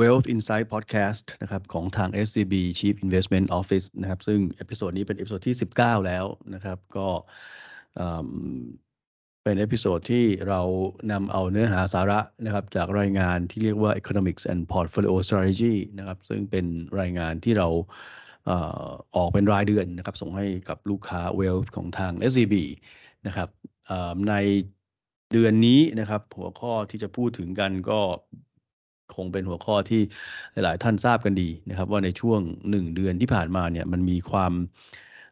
Wealth Insight Podcast นะครับของทาง SCB Chief Investment Office นะครับซึ่ง episode นี้เป็น episode ที่ 19 แล้วนะครับ ก็เป็น episode ที่เรานำเอาเนื้อหาสาระนะครับจากรายงานที่เรียกว่า Economics and Portfolio Strategy นะครับซึ่งเป็นรายงานที่เราออกเป็นรายเดือนนะครับ ส่งให้กับลูกค้า Wealth ของทาง SCB นะครับในเดือนนี้นะครับ หัวข้อที่จะพูดถึงกันก็ คงเป็นหัวข้อที่หลายๆท่านทราบกันดีนะครับ ว่าในช่วง 1 เดือนที่ผ่านมาเนี่ยมันมีความ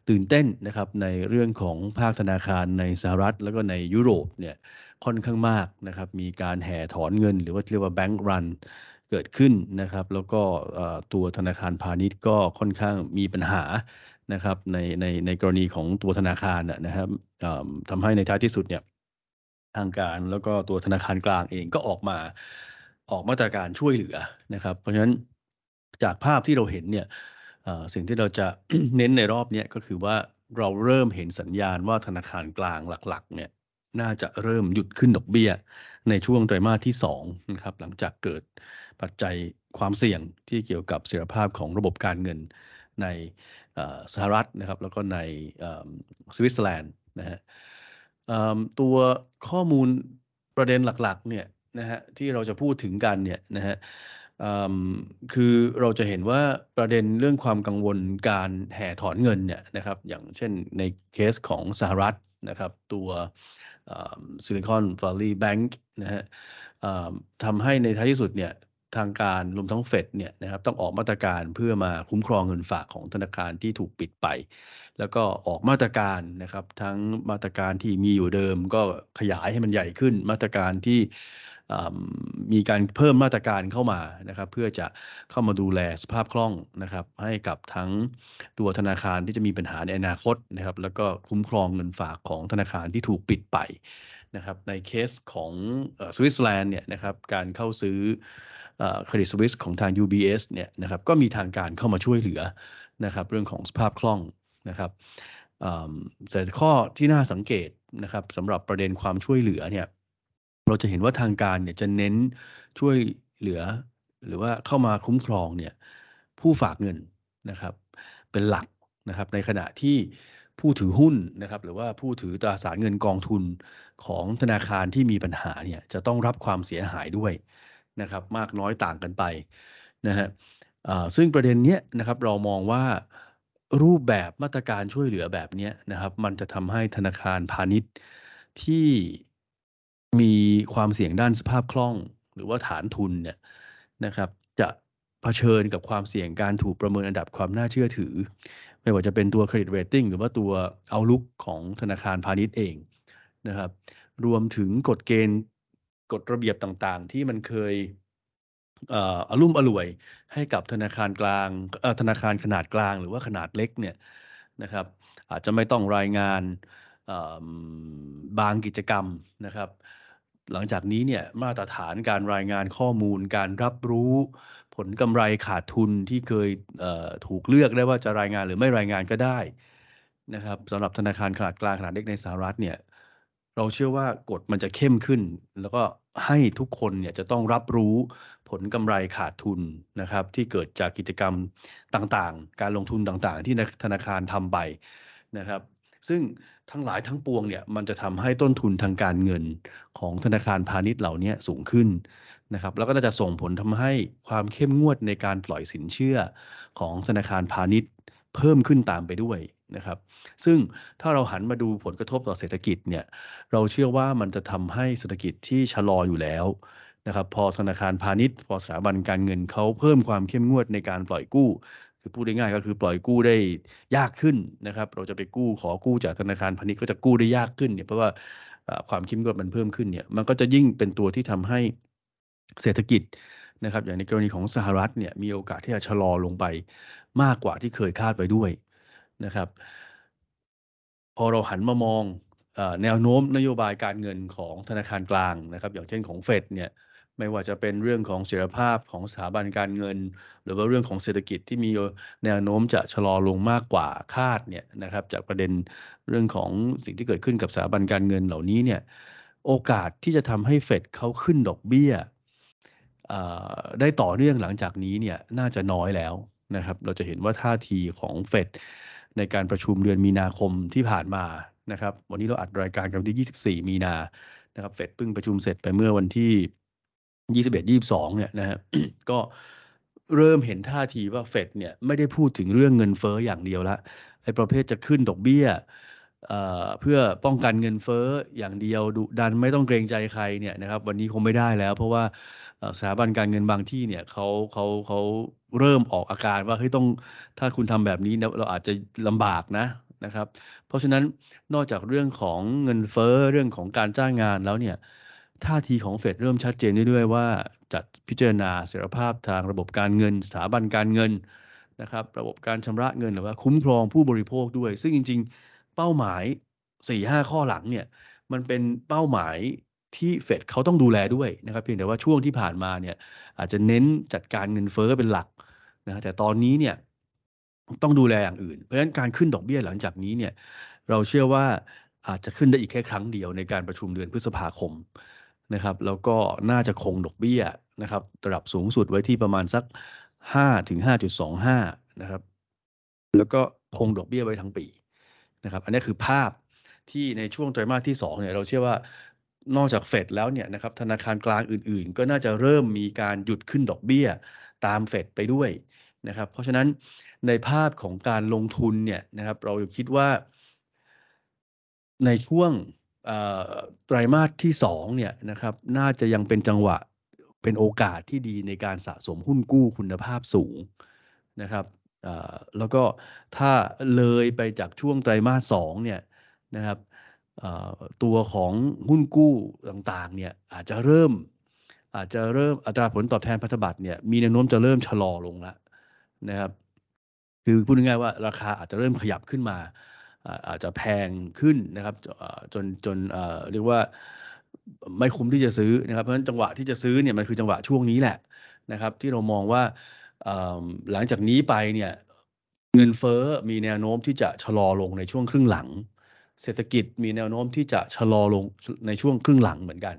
ตื่นเต้นนะครับในเรื่องของภาคธนาคารในสหรัฐ แล้วก็ในยุโรปเนี่ยค่อนข้างมากนะครับ มีการแห่ถอนเงิน หรือว่าเรียกว่าแบงก์รันเกิดขึ้นนะครับ แล้วก็ตัวธนาคารพาณิชย์ก็ค่อนข้างมีปัญหานะครับในในในกรณีของตัวธนาคารนะครับทำให้ในท้ายที่สุดเนี่ยทางการแล้วก็ตัวธนาคารกลางเองก็ออกมา ออกมาตรการช่วยเหลือนะครับ เพราะฉะนั้นจากภาพที่เราเห็นเนี่ยสิ่งที่เราจะเน้นในรอบนี้ก็คือว่าเราเริ่มเห็นสัญญาณว่าธนาคารกลางหลักๆ เนี่ยน่าจะเริ่มหยุดขึ้นดอกเบี้ย ในช่วงไตรมาสที่2นะครับหลังจากเกิดปัจจัยความเสี่ยงที่เกี่ยวกับเสถียรภาพของระบบการเงินในสหรัฐนะครับ แล้วก็ในสวิตเซอร์แลนด์นะฮะตัวข้อมูลประเด็นหลักๆเนี่ย นะฮะที่เราจะพูดถึงกันเนี่ยนะฮะคือเราจะเห็นว่าประเด็นเรื่องความกังวลการแห่ถอนเงินเนี่ยนะครับอย่างเช่นในเคสของสหรัฐนะครับตัวซิลิคอนวัลลีย์แบงก์นะฮะทำให้ในท้ายที่สุดเนี่ยทางการรวมทั้งเฟดเนี่ยนะครับต้องออกมาตรการเพื่อมาคุ้มครองเงินฝากของธนาคารที่ถูกปิดไป แล้วก็ออกมาตรการนะครับทั้งมาตรการที่มีอยู่เดิมก็ขยายให้มันใหญ่ขึ้นมาตรการที่ มีการเพิ่มมาตรการเข้ามานะครับ เพื่อจะเข้ามาดูแลสภาพคล่องนะครับ ให้กับทั้งตัวธนาคารที่จะมีปัญหาในอนาคตนะครับ แล้วก็คุ้มครองเงินฝากของธนาคารที่ถูกปิดไปนะครับ ในเคสของสวิตเซอร์แลนด์เนี่ยนะครับการเข้าซื้อเครดิตสวิสของทาง UBS เนี่ยนะครับก็มีทางการเข้ามาช่วยเหลือนะครับเรื่องของสภาพคล่องนะครับแต่ข้อที่น่าสังเกตนะครับสำหรับประเด็นความช่วยเหลือเนี่ย เราจะเห็นว่าทางการเนี่ยจะเน้นช่วยเหลือ หรือว่าเข้ามาคุ้มครองเนี่ยผู้ฝากเงินนะครับเป็นหลักนะครับในขณะที่ผู้ถือหุ้นนะครับหรือว่าผู้ถือตราสารเงินกองทุนของธนาคารที่มีปัญหาเนี่ยจะต้องรับความเสียหายด้วยนะครับมากน้อยต่างกันไปนะฮะซึ่งประเด็นเนี้ยนะครับเรามองว่ารูปแบบมาตรการช่วยเหลือแบบนี้นะครับมันจะทำให้ธนาคารพาณิชย์ที่ มีความเสี่ยงด้านสภาพคล่อง หรือว่าฐานทุนเนี่ยนะครับ จะเผชิญกับความเสี่ยงการถูกประเมินอันดับความน่าเชื่อถือ ไม่ว่าจะเป็นตัว credit rating หรือว่าตัว outlook ของธนาคารพาณิชย์เองนะครับ รวมถึงกฎเกณฑ์กฎระเบียบต่างๆ ที่มันเคยอะลุ่มอล่วยให้กับธนาคารกลางธนาคารขนาดกลางหรือว่าขนาดเล็กเนี่ยนะครับอาจจะไม่ต้องรายงานบางกิจกรรมนะครับ หลังจากนี้เนี่ยมาตรฐานการรายงานข้อมูล การรับรู้ผลกำไรขาดทุนที่เคยถูกเลือกได้ว่าจะรายงานหรือไม่รายงานก็ได้นะครับสำหรับธนาคารขนาดกลางขนาดเล็กในสหรัฐเนี่ยเราเชื่อว่ากฎมันจะเข้มขึ้น แล้วก็ให้ทุกคนเนี่ยจะต้องรับรู้ผลกำไรขาดทุนนะครับที่เกิดจากกิจกรรมต่างๆ การลงทุนต่างๆ ที่ธนาคารทำไปนะครับ ซึ่ง ทั้งหลายทั้งปวงเนี่ยมันจะทำให้ต้นทุนทางการเงินของธนาคารพาณิชย์เหล่านี้สูงขึ้นนะครับแล้วก็น่าจะส่งผลทำให้ความเข้มงวดในการปล่อยสินเชื่อของธนาคารพาณิชย์เพิ่มขึ้นตามไปด้วยนะครับ ซึ่งถ้าเราหันมาดูผลกระทบต่อเศรษฐกิจเนี่ยเราเชื่อว่ามันจะทำให้เศรษฐกิจที่ชะลออยู่แล้วนะครับพอธนาคารพาณิชย์ พอสถาบันการเงินเขาเพิ่มความเข้มงวดในการปล่อยกู้ คือพูดได้ง่ายก็คือปล่อยกู้ได้ยากขึ้นนะครับ เราจะไปกู้ขอกู้จากธนาคารพาณิชย์ก็จะกู้ได้ยากขึ้นเนี่ยเพราะว่าความเข้มงวดมันเพิ่มขึ้นเนี่ยมันก็จะยิ่งเป็นตัวที่ทำให้เศรษฐกิจนะครับ อย่างในกรณีของสหรัฐเนี่ยมีโอกาสที่จะชะลอลงไปมากกว่าที่เคยคาดไว้ด้วยนะครับ พอเราหันมามองแนวโน้มนโยบายการเงินของธนาคารกลางนะครับ อย่างเช่นของเฟดเนี่ย ไม่ว่าจะเป็นเรื่องของเสถียรภาพของสถาบันการเงิน หรือว่าเรื่องของเศรษฐกิจที่มีแนวโน้มจะชะลอลงมากกว่าคาดเนี่ยนะครับจากประเด็นเรื่องของสิ่งที่เกิดขึ้นกับสถาบันการเงินเหล่านี้เนี่ยโอกาสที่จะทำให้เฟดเขาขึ้นดอกเบี้ยได้ต่อเนื่องหลังจากนี้เนี่ยน่าจะน้อยแล้วนะครับเราจะเห็นว่าท่าทีของเฟดในการประชุมเดือนมีนาคมที่ผ่านมานะครับวันนี้เราอัดรายการกันที่ 24 มีนานะครับเฟดเพิ่งประชุมเสร็จไปเมื่อวันที่ 21 22เอ็ดยี่บสองเนี่ยนะฮะก็เริ่มเห็นท่าทีว่าเฟดเนี่ยไม่ได้พูดถึงเรื่องเงินเฟ้ออย่างเดียวละไอ้ประเภทจะขึ้นดอกเบี้ยเพื่อป้องกันเงินเฟ้ออย่างเดียวดุดันไม่ต้องเกรงใจใครเนี่ยนะครับวันนี้คงไม่ได้แล้ว เพราะว่าสถาบันการเงินบางที่เนี่ยเขาเขาเขาเริ่มออกอาการว่าเฮ้ยต้องถ้าคุณทำแบบนี้เราอาจจะลำบากนะนะครับ เพราะฉะนั้นนอกจากเรื่องของเงินเฟ้อเรื่องของการจ้างงานแล้วเนี่ย ท่าทีของเฟดเริ่มชัดเจนด้วยว่าจะพิจารณาเสถียรภาพทางระบบการเงิน สถาบันการเงินนะครับระบบการชำระเงินหรือว่าคุ้มครองผู้บริโภคด้วย ซึ่งจริง ๆ เป้าหมาย 4-5 ข้อหลังเนี่ยมันเป็นเป้าหมายที่เฟดเขาต้องดูแลด้วยนะครับเพียงแต่ว่าช่วงที่ผ่านมาเนี่ยอาจจะเน้นจัดการเงินเฟ้อเป็นหลักนะแต่ตอนนี้เนี่ยต้องดูแลอย่างอื่น เพราะฉะนั้นการขึ้นดอกเบี้ยหลังจากนี้เนี่ยเราเชื่อว่าอาจจะขึ้นได้อีกแค่ครั้งเดียวในการประชุมเดือนพฤษภาคม นะครับแล้วก็น่าจะคงดอกเบี้ยนะครับระดับสูงสุดไว้ที่ประมาณสัก 5 ถึง 5.25 นะครับ แล้วก็คงดอกเบี้ยไว้ทั้งปีนะครับ อันนี้คือภาพที่ในช่วงไตรมาสที่2เนี่ยเราเชื่อว่านอกจากเฟดแล้วเนี่ยนะครับธนาคารกลางอื่นๆ ก็น่าจะเริ่มมีการหยุดขึ้นดอกเบี้ยตามเฟดไปด้วยนะครับ เพราะฉะนั้นในภาพของการลงทุนเนี่ยนะครับ เราคิดว่าในช่วง ไตรมาสที่2เนี่ยนะครับน่าจะยังเป็นจังหวะเป็นโอกาสที่ดีในการสะสมหุ้นกู้คุณภาพสูงนะครับแล้วก็ถ้าเลยไปจากช่วงไตรมาส2เนี่ยนะครับตัวของหุ้นกู้ต่างๆเนี่ยอาจจะเริ่มอาจจะเริ่มอัตราผลตอบแทนพันธบัตรเนี่ยมีแนวโน้มจะเริ่มชะลอลงแล้วนะครับคือพูดง่ายๆว่าราคาอาจจะเริ่มขยับขึ้นมา อาจจะแพงขึ้นนะครับจนจนเรียกว่าไม่คุ้มที่จะซื้อนะครับเพราะฉะนั้นจังหวะที่จะซื้อเนี่ยมันคือจังหวะช่วงนี้แหละนะครับ ที่เรามองว่าหลังจากนี้ไปเนี่ยเงินเฟ้อมีแนวโน้มที่จะชะลอลงในช่วงครึ่งหลัง เศรษฐกิจมีแนวโน้มที่จะชะลอลงในช่วงครึ่งหลังเหมือนกัน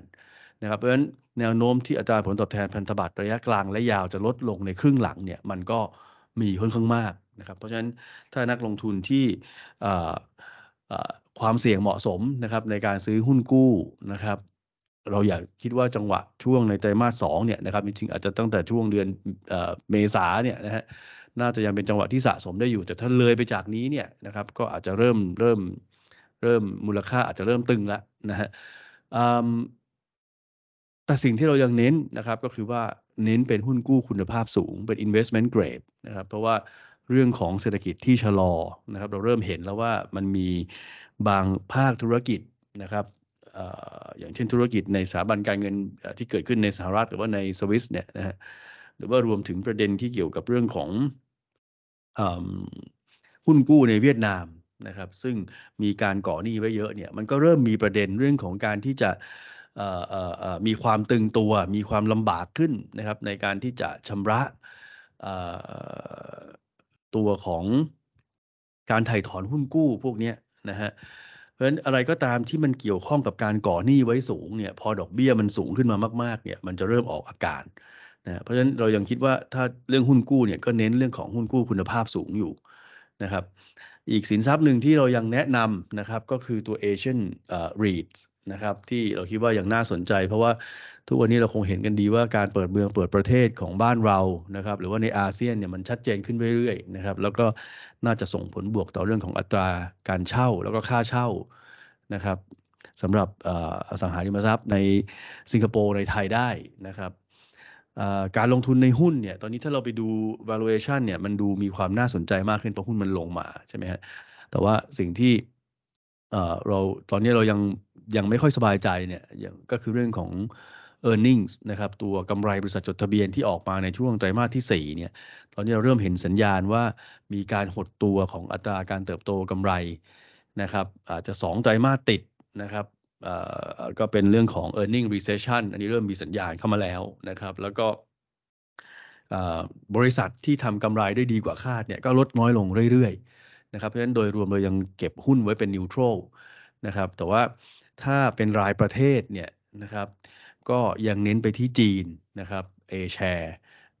นะครับเพราะฉะนั้นแนวโน้มที่อัตราผลตอบแทนพันธบัตรระยะกลางและยาวจะลดลงในครึ่งหลังเนี่ยมันก็มีค่อนข้างมาก นะครับเพราะฉะนั้นถ้านักลงทุนที่ความเสี่ยงเหมาะสมนะครับในการซื้อหุ้นกู้นะครับเราอยากคิดว่าจังหวะช่วงในไตรมาสสองเนี่ยนะครับจริงๆอาจจะตั้งแต่ช่วงเดือนเมษาเนี่ยนะฮะน่าจะยังเป็นจังหวะที่สะสมได้อยู่ แต่ถ้าเลยไปจากนี้เนี่ยนะครับก็อาจจะเริ่มเริ่มเริ่มมูลค่าอาจจะเริ่มตึงแล้วนะฮะแต่สิ่งที่เรายังเน้นนะครับก็คือว่าเน้นเป็นหุ้นกู้คุณภาพสูงเป็น investment grade นะครับเพราะว่า เรื่องของเศรษฐกิจที่ชะลอนะครับ เราเริ่มเห็นแล้วว่ามันมีบางภาคธุรกิจนะครับอย่างเช่นธุรกิจในสถาบันการเงินที่เกิดขึ้นในสหรัฐหรือว่าในสวิสเนี่ยนะฮะหรือว่ารวมถึงประเด็นที่เกี่ยวกับเรื่องของหุ้นกู้ในเวียดนามนะครับ ซึ่งมีการก่อหนี้ไว้เยอะเนี่ยมันก็เริ่มมีประเด็นเรื่องของการที่จะมีความตึงตัว มีความลำบากขึ้นนะครับ ในการที่จะชำระ ตัวของการถ่ายถอนหุ้นกู้พวกนี้นะฮะเพราะฉะนั้นอะไรก็ตามที่มันเกี่ยวข้องกับการก่อหนี้ไว้สูงเนี่ยพอดอกเบี้ยมันสูงขึ้นมามากๆเนี่ยมันจะเริ่มออกอาการนะเพราะฉะนั้นเรายังคิดว่าถ้าเรื่องหุ้นกู้เนี่ยก็เน้นเรื่องของหุ้นกู้คุณภาพสูงอยู่นะครับ อีกสินทรัพย์หนึ่งที่เรายังแนะนำนะครับก็คือตัว Asian REITs นะครับ ที่เราคิดว่ายังน่าสนใจ เพราะว่าทุกวันนี้เราคงเห็นกันดีว่าการเปิดเมืองเปิดประเทศของบ้านเรานะครับ หรือว่าในอาเซียนเนี่ยมันชัดเจนขึ้นเรื่อยๆนะครับ แล้วก็น่าจะส่งผลบวกต่อเรื่องของอัตราการเช่า แล้วก็ค่าเช่านะครับสำหรับอสังหาริมทรัพย์ในสิงคโปร์ในไทยได้นะครับการลงทุนในหุ้นเนี่ยตอนนี้ถ้าเราไปดู valuation เนี่ยมันดูมีความน่าสนใจมากขึ้นเพราะหุ้นมันลงมาใช่ไหมฮะแต่ว่าสิ่งที่ เราตอนนี้เรายังยังไม่ค่อยสบายใจเนี่ยอย่างก็คือเรื่องของ e a r n i n g นะครับตัวกำไรบริษัทจดทะเบียนที่ออกมาในช่วงไตรมาสที่ 4 เนี่ย ตอนนี้เราเริ่มเห็นสัญญาณว่ามีการหดตัวของอัตราการเติบโตกำไรนะครับอาจจะ 2 ไตรมาสติดนะครับก็เป็นเรื่องของ e a r n i n g recession อันนี้เริ่มมีสัญญาณเข้ามาแล้วนะครับ แล้วก็บริษัทที่ทำกำไรได้ดีกว่าคาดเนี่ยก็ลดน้อยลงเรื่อยๆ นะครับเพราะฉะนั้นโดยรวมเรายังเก็บหุ้นไว้เป็นนิวทรัลนะครับแต่ว่าถ้าเป็นรายประเทศเนี่ยนะครับก็ยังเน้นไปที่จีนนะครับ A share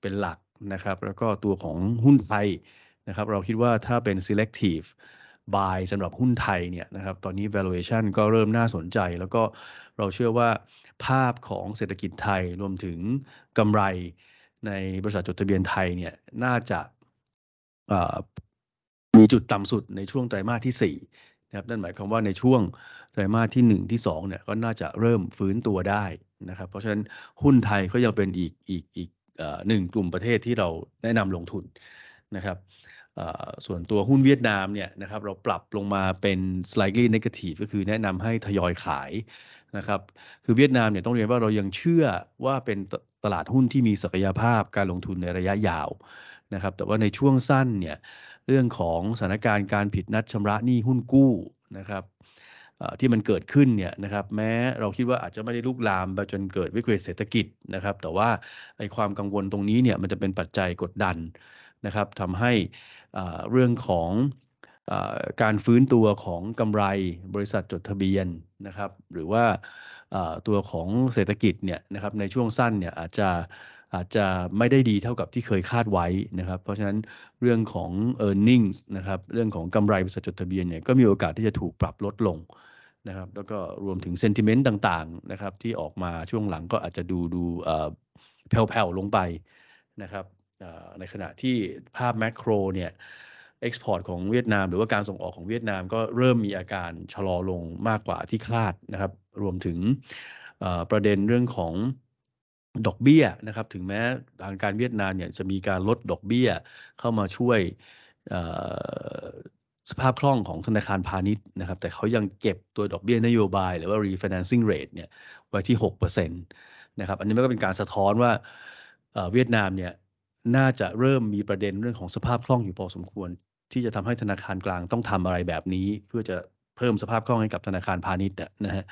เป็นหลักนะครับแล้วก็ตัวของหุ้นไทยนะครับเราคิดว่าถ้าเป็น selective buy สำหรับหุ้นไทยเนี่ยนะครับตอนนี้ valuation ก็เริ่มน่าสนใจ แล้วก็เราเชื่อว่าภาพของเศรษฐกิจไทยรวมถึงกำไรในบริษัทจดทะเบียนไทยเนี่ยน่าจะ มีจุดต่ำสุดในช่วงไตรมาสที่4นะครับนั่นหมายความว่าในช่วงไตรมาสที่ 1 ที่2เนี่ยก็น่าจะเริ่มฟื้นตัวได้นะครับ เพราะฉะนั้นหุ้นไทยก็ยังเป็นอีกอีกอีกหนึ่งกลุ่มประเทศที่เราแนะนำลงทุนนะครับส่วนตัวหุ้นเวียดนามเนี่ยนะครับเราปรับลงมาเป็น slightly negative ก็คือแนะนำให้ทยอยขายนะครับคือเวียดนามเนี่ยต้องเรียนว่าเรายังเชื่อว่าเป็นตลาดหุ้นที่มีศักยภาพการลงทุนในระยะยาวนะครับแต่ว่าในช่วงสั้นเนี่ย เรื่องของสถานการณ์การผิดนัดชำระหนี้หุ้นกู้นะครับที่มันเกิดขึ้นเนี่ยนะครับแม้เราคิดว่าอาจจะไม่ได้ลุกลามไปจนเกิดวิกฤตเศรษฐกิจนะครับ แต่ว่าไอ้ความกังวลตรงนี้เนี่ยมันจะเป็นปัจจัยกดดันนะครับทำให้เรื่องของการฟื้นตัวของกำไรบริษัทจดทะเบียนนะครับ หรือว่าตัวของเศรษฐกิจเนี่ยนะครับในช่วงสั้นเนี่ยอาจจะ อาจจะไม่ได้ดีเท่ากับที่เคยคาดไว้นะครับ เพราะฉะนั้นเรื่องของ e a r n i n g นะครับเรื่องของกำไรบริษัทจดทะเบียนเนี่ยก็มีโอกาสที่จะถูกปรับลดลงนะครับแล้วก็รวมถึง sentiment ต่างๆนะครับที่ออกมาช่วงหลังก็อาจจะดูดูแผ่วๆลงไปนะครับในขณะที่ภาพ macro เนี่ย export ของเวียดนาม หรือว่าการส่งออกของเวียดนามก็เริ่มมีอาการชะลอลงมากกว่าที่คาดนะครับ รวมถึงประเด็นเรื่องของ ดอกเบี้ยนะครับ ถึงแม้ทางการเวียดนามเนี่ยจะมีการลดดอกเบี้ยเข้ามาช่วยสภาพคล่องของธนาคารพาณิชย์นะครับ แต่เขายังเก็บตัวดอกเบี้ยนโยบาย หรือว่า refinancing rate เนี่ยไว้ที่6%นะครับ อันนี้ก็เป็นการสะท้อนว่าเวียดนามเนี่ยน่าจะเริ่มมีประเด็นเรื่องของสภาพคล่องอยู่พอสมควร ที่จะทำให้ธนาคารกลางต้องทำอะไรแบบนี้ เพื่อจะเพิ่มสภาพคล่องให้กับธนาคารพาณิชย์นะฮะ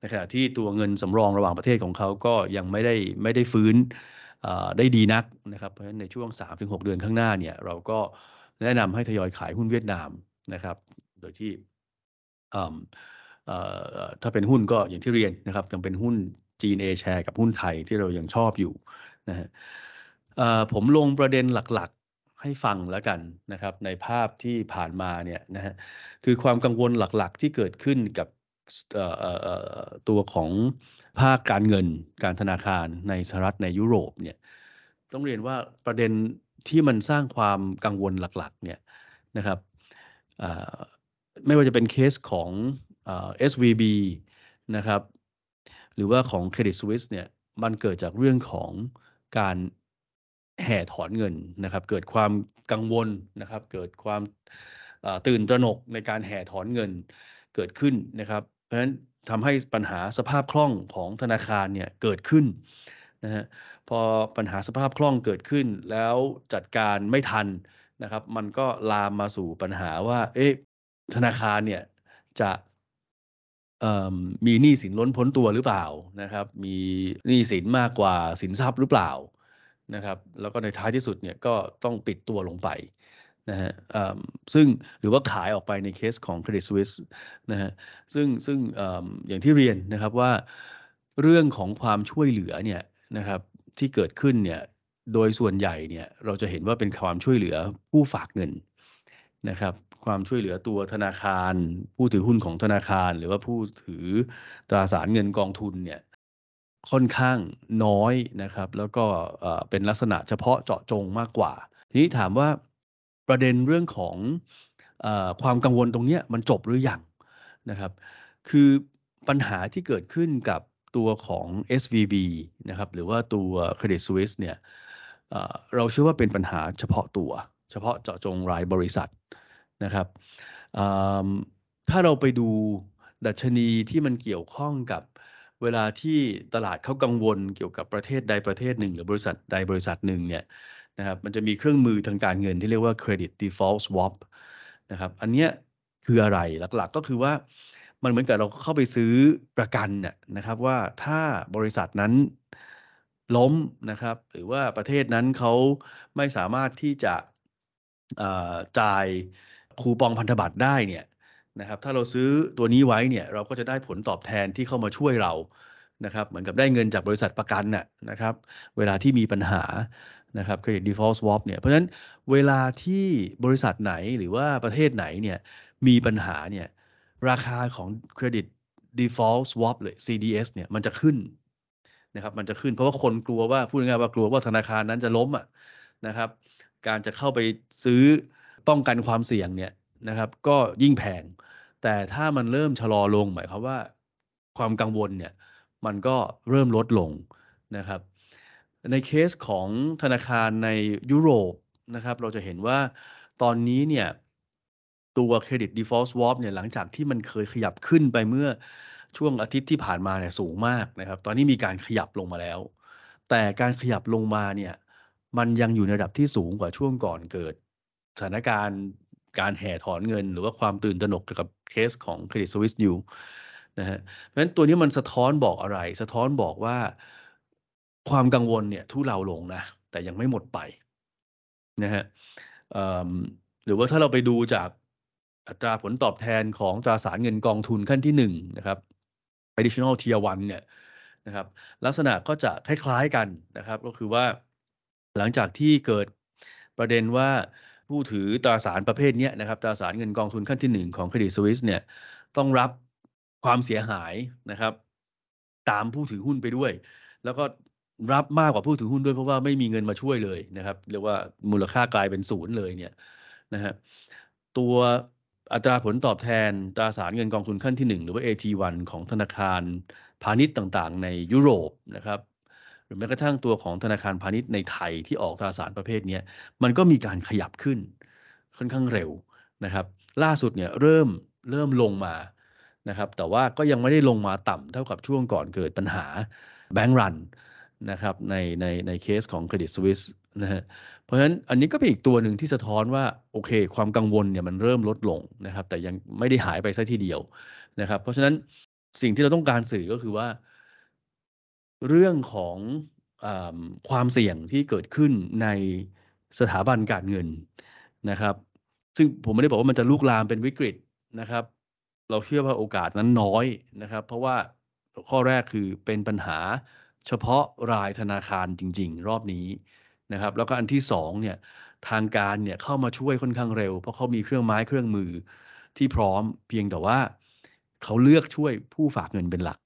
ในขณะที่ตัวเงินสำรองระหว่างประเทศของเขาก็ยังไม่ได้ไม่ได้ฟื้นได้ดีนักนะครับเพราะฉะนั้นในช่วง 3-6 เดือนข้างหน้าเนี่ยเราก็แนะนำให้ทยอยขายหุ้นเวียดนามนะครับ โดยที่ถ้าเป็นหุ้นก็อย่างที่เรียนนะครับยังเป็นหุ้นจีนเอแชร์กับหุ้นไทยที่เรายังชอบอยู่นะฮะผมลงประเด็นหลักๆให้ฟังแล้วกันนะครับในภาพที่ผ่านมาเนี่ยนะฮะคือความกังวลหลักๆที่เกิดขึ้นกับ ตัวของภาคการเงินการธนาคารในสหรัฐในยุโรปเนี่ยต้องเรียนว่าประเด็นที่มันสร้างความกังวลหลักๆเนี่ยนะครับไม่ว่าจะเป็นเคสของ SVB นะครับหรือว่าของ Credit Suisse เนี่ยมันเกิดจากเรื่องของการแห่ถอนเงินนะครับ เกิดความกังวลนะครับ เกิดความตื่นตระหนกในการแห่ถอนเงินเกิดขึ้นนะครับ เพราะฉะนั้นทำให้ปัญหาสภาพคล่องของธนาคารเนี่ยเกิดขึ้นนะฮะพอปัญหาสภาพคล่องเกิดขึ้น แล้วจัดการไม่ทันนะครับ มันก็ลามมาสู่ปัญหาว่า เอ๊ะธนาคารเนี่ยจะมีหนี้สินล้นพ้นตัวหรือเปล่านะครับ มีหนี้สินมากกว่าสินทรัพย์หรือเปล่านะครับ แล้วก็ในท้ายที่สุดเนี่ยก็ต้องปิดตัวลงไป นะฮะซึ่งหรือว่าขายออกไปในเคสของ Credit Suisse นะฮะซึ่งซึ่งออย่างที่เรียนนะครับว่าเรื่องของความช่วยเหลือเนี่ยนะครับที่เกิดขึ้นเนี่ยโดยส่วนใหญ่เนี่ยเราจะเห็นว่าเป็นความช่วยเหลือผู้ฝากเงินนะครับความช่วยเหลือตัวธนาคาร ผู้ถือหุ้นของธนาคาร หรือว่าผู้ถือตราสารเงินกองทุนเนี่ยค่อนข้างน้อยนะครับ แล้วก็เป็นลักษณะเฉพาะเจาะจงมากกว่า ทีนี้ถามว่า ประเด็นเรื่องของอความกังวลตรงนี้มันจบหรืออยังนะครับ คือปัญหาที่เกิดขึ้นกับตัวของ SVB นะครับหรือว่าตัว Credit Suisse เนี่ยเราเชื่อว่าเป็นปัญหาเฉพาะตัว เฉพาะเจาะจงรายบริษัทนะครับถ้าเราไปดูดัชนีที่มันเกี่ยวข้องกับ เวลาที่ตลาดเขากังวลเกี่ยวกับประเทศใดประเทศหนึ่ง หรือบริษัทใดบริษัทหนึ่งเนี่ยนะครับมันจะมีเครื่องมือทางการเงินที่เรียกว่า credit default swap นะครับอันนี้คืออะไรหลักๆก็คือว่ามันเหมือนกับเราเข้าไปซื้อประกันน่ยนะครับว่าถ้าบริษัทนั้นล้มนะครับ หรือว่าประเทศนั้นเขาไม่สามารถที่จะจ่ายคูปองพันธบัตรได้เนี่ย นะครับถ้าเราซื้อตัวนี้ไว้เนี่ยเราก็จะได้ผลตอบแทนที่เข้ามาช่วยเรานะครับเหมือนกับได้เงินจากบริษัทประกันน่ะนะครับเวลาที่มีปัญหานะครับ credit default swap เนี่ยเพราะฉะนั้นเวลาที่บริษัทไหนหรือว่าประเทศไหนเนี่ยมีปัญหาเนี่ยราคาของ credit default swap เลย CDS เนี่ยมันจะขึ้นนะครับมันจะขึ้นเพราะว่าคนกลัวว่าพูดง่ายๆว่ากลัวว่าธนาคารนั้นจะล้มอะนะครับการจะเข้าไปซื้อป้องกันความเสี่ยงเนี่ย นะครับ ก็ยิ่งแพง แต่ถ้ามันเริ่มชะลอลงหมายความว่าความกังวลเนี่ยมันก็เริ่มลดลงนะครับ ในเคสของธนาคารในยุโรปนะครับ เราจะเห็นว่าตอนนี้เนี่ยตัวเครดิต default swap เนี่ยหลังจากที่มันเคยขยับขึ้นไปเมื่อช่วงอาทิตย์ที่ผ่านมาเนี่ยสูงมากนะครับ ตอนนี้มีการขยับลงมาแล้ว แต่การขยับลงมาเนี่ยมันยังอยู่ในระดับที่สูงกว่าช่วงก่อนเกิดสถานการณ์ การแห่ถอนเงิน หรือว่าความตื่นตระหนกเกี่ยวกับเคสของเครดิตสวิสอยู่นะฮะเพราะฉะนั้นตัวนี้มันสะท้อนบอกอะไร สะท้อนบอกว่าความกังวลเนี่ยทุเลาลงนะ แต่ยังไม่หมดไปนะฮะหรือว่าถ้าเราไปดูจากอัตราผลตอบแทนของตราสารเงินกองทุนขั้นที่หนึ่งนะครับ additional tier 1เนี่ยนะครับ ลักษณะก็จะคล้ายๆกันนะครับ ก็คือว่าหลังจากที่เกิดประเด็นว่า ผู้ถือตราสารประเภทนี้นะครับตราสารเงินกองทุนขั้นที่หนึ่งของเครดิตสวิสเนี่ยต้องรับความเสียหายนะครับ ตามผู้ถือหุ้นไปด้วย แล้วก็รับมากกว่าผู้ถือหุ้นด้วยเพราะว่าไม่มีเงินมาช่วยเลยนะครับเรียกว่ามูลค่ากลายเป็นศูนย์เลยเนี่ยนะฮะตัวอัตราผลตอบแทนตราสารเงินกองทุนขั้นที่ 1 หรือว่า AT1 ของธนาคารพาณิชย์ต่างๆ ในยุโรปนะครับ รือแม้กระทั่งตัวของธนาคารพาณิชย์ในไทยที่ออกตราสารประเภทนี้มันก็มีการขยับขึ้นค่อนข้างเร็วนะครับ ล่าสุดเนี่ยเริ่มเริ่มลงมานะครับ แต่ว่าก็ยังไม่ได้ลงมาต่ำเท่ากับช่วงก่อนเกิดปัญหาแบงก์รันนะครับในในในเคสของเครดิตสวิสนะฮะเพราะฉะนั้นอันนี้ก็เป็นอีกตัวหนึ่งที่สะท้อนว่าโอเค ความกังวลเนี่ยมันเริ่มลดลงนะครับ แต่ยังไม่ได้หายไปซะทีเดียวนะครับ เพราะฉะนั้นสิ่งที่เราต้องการสื่อก็คือว่า เรื่องของอความเสี่ยงที่เกิดขึ้นในสถาบันการเงินนะครับ ซึ่งผมไม่ได้บอกว่ามันจะลุกลามเป็นวิกฤตนะครับ เราเชื่อว่าโอกาสนั้นน้อยนะครับ เพราะว่าข้อแรกคือเป็นปัญหาเฉพาะรายธนาคารจริง ๆ รอบนี้นะครับ แล้วก็อันที่สองเนี่ยทางการเนี่ยเข้ามาช่วยค่อนข้างเร็ว เพราะเขามีเครื่องไม้เครื่องมือที่พร้อมเพียงแต่ว่าเขาเลือกช่วยผู้ฝากเงินเป็นหลัก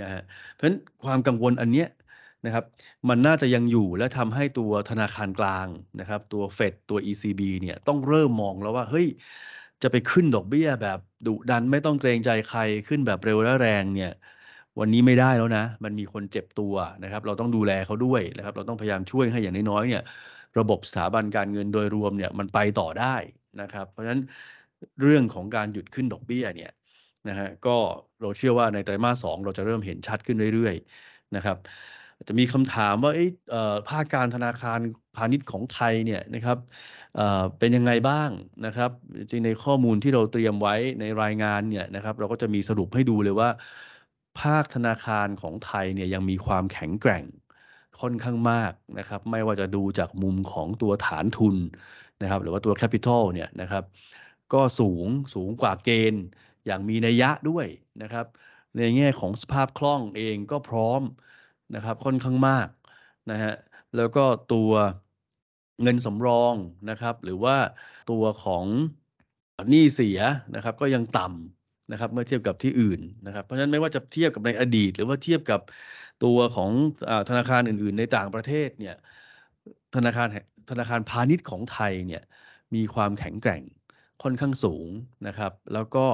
นะฮะเพราะฉะนั้นความกังวลอันเนี้ยนะครับมันน่าจะยังอยู่และทำให้ตัวธนาคารกลางนะครับตัวเฟดตัว ECB เนี่ยต้องเริ่มมองแล้วว่าเฮ้ยจะไปขึ้นดอกเบี้ยแบบดุดันไม่ต้องเกรงใจใครขึ้นแบบเร็วและแรงเนี่ยวันนี้ไม่ได้แล้วนะ มันมีคนเจ็บตัวนะครับ เราต้องดูแลเขาด้วยนะครับ เราต้องพยายามช่วยให้อย่างน้อยๆเนี่ย ระบบสถาบันการเงินโดยรวมเนี่ยมันไปต่อได้นะครับ เพราะฉะนั้นเรื่องของการหยุดขึ้นดอกเบี้ยเนี่ย นะฮะก็เราเชื่อว่าในไตรมาสสองเราจะเริ่มเห็นชัดขึ้นเรื่อยๆนะครับจะมีคำถามว่าภาคการธนาคารพาณิชย์ของไทยเนี่ยนะครับเป็นยังไงบ้างนะครับจริงในข้อมูลที่เราเตรียมไว้ในรายงานเนี่ยนะครับเราก็จะมีสรุปให้ดูเลยว่า ภาคธนาคารของไทยเนี่ยยังมีความแข็งแกร่งค่อนข้างมากนะครับไม่ว่าจะดูจากมุมของตัวฐานทุนนะครับหรือว่าตัวแคปิตอลเนี่ยนะครับก็สูงสูงกว่าเกณฑ์ อย่างมีนัยยะด้วยนะครับ ในแง่ของสภาพคล่องเองก็พร้อมนะครับค่อนข้างมากนะฮะแล้วก็ตัวเงินสำรองนะครับ หรือว่าตัวของหนี้เสียนะครับ ก็ยังต่ำนะครับ เมื่อเทียบกับที่อื่นนะครับ เพราะฉะนั้นไม่ว่าจะเทียบกับในอดีต หรือว่าเทียบกับตัวของอธนาคารอื่น ๆ ในต่างประเทศเนี่ยธนาคารธนาคารพาณิชย์ของไทยเนี่ยมีความแข็งแกร่งค่อนข้างสูงนะครับ แล้วก็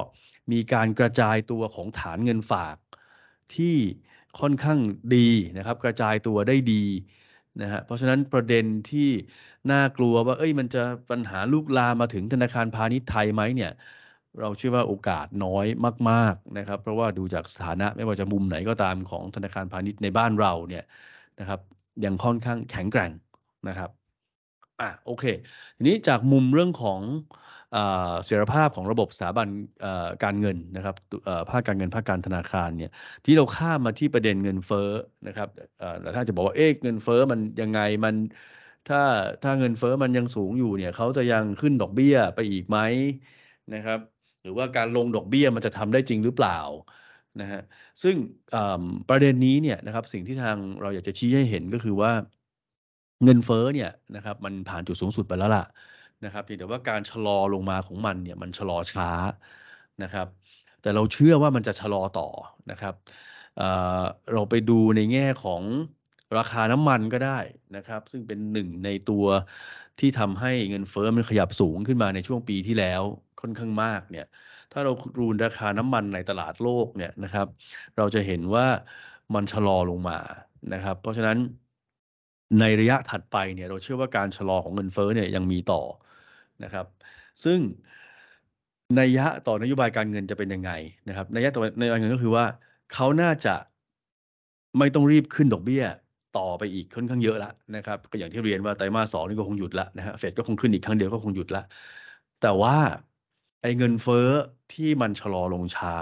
มีการกระจายตัวของฐานเงินฝากที่ค่อนข้างดีนะครับ กระจายตัวได้ดีนะฮะเพราะฉะนั้นประเด็นที่น่ากลัวว่า เอ้ยมันจะปัญหาลูกลามาถึงธนาคารพาณิชย์ไทยไหมเนี่ย เราเชื่อว่าโอกาสน้อยมาก ๆนะครับ เพราะว่าดูจากสถานะไม่ว่าจะมุมไหนก็ตามของธนาคารพาณิชย์ในบ้านเราเนี่ยนะครับยังค่อนข้างแข็งแกร่งนะครับอะโอเค ทีนี้จากมุมเรื่องของ เสถียรภาพของระบบสถาบันการเงินนะครับภาคการเงินภาคการธนาคารเนี่ยที่เราข้ามมาที่ประเด็นเงินเฟ้อนะครับแต่ถ้าจะบอกว่าเอ๊ะเงินเฟ้อมันยังไงมันถ้าถ้าเงินเฟ้อมันยังสูงอยู่เนี่ยเขาจะยังขึ้นดอกเบี้ยไปอีกไหมนะครับ หรือว่าการลงดอกเบี้ยมันจะทำได้จริงหรือเปล่านะฮะซึ่งประเด็นนี้เนี่ยนะครับสิ่งที่ทางเราอยากจะชี้ให้เห็นก็คือว่าเงินเฟ้อเนี่ยนะครับมันผ่านจุดสูงสุดไปแล้วล่ะ นะครับเพียงแต่ว่าการชะลอลงมาของมันเนี่ยมันชะลอช้านะครับ แต่เราเชื่อว่ามันจะชะลอต่อนะครับเราไปดูในแง่ของราคาน้ำมันก็ได้นะครับ ซึ่งเป็นหนึ่งในตัวที่ทำให้เงินเฟ้อมันขยับสูงขึ้นมาในช่วงปีที่แล้วค่อนข้างมากเนี่ย ถ้าเราดูราคาน้ำมันในตลาดโลกเนี่ยนะครับ เราจะเห็นว่ามันชะลอลงมานะครับ เพราะฉะนั้นในระยะถัดไปเนี่ยเราเชื่อว่าการชะลอของเงินเฟ้อเนี่ยยังมีต่อ นะครับ ซึ่งนัยยะต่อนโยบายการเงินจะเป็นยังไงนะครับนัยยะต่อนโยบายเงินก็คือว่าเขาน่าจะไม่ต้องรีบขึ้นดอกเบี้ยต่อไปอีกค่อนข้างเยอะแล้วนะครับก็อย่างที่เรียนว่าไตรมาสสองนี่ก็คงหยุดล้วนะฮะเฟดก็คงขึ้นอีกครั้งเดียวก็คงหยุดละแต่ว่าไอ้เงินเฟ้อที่มันชะลอลงช้า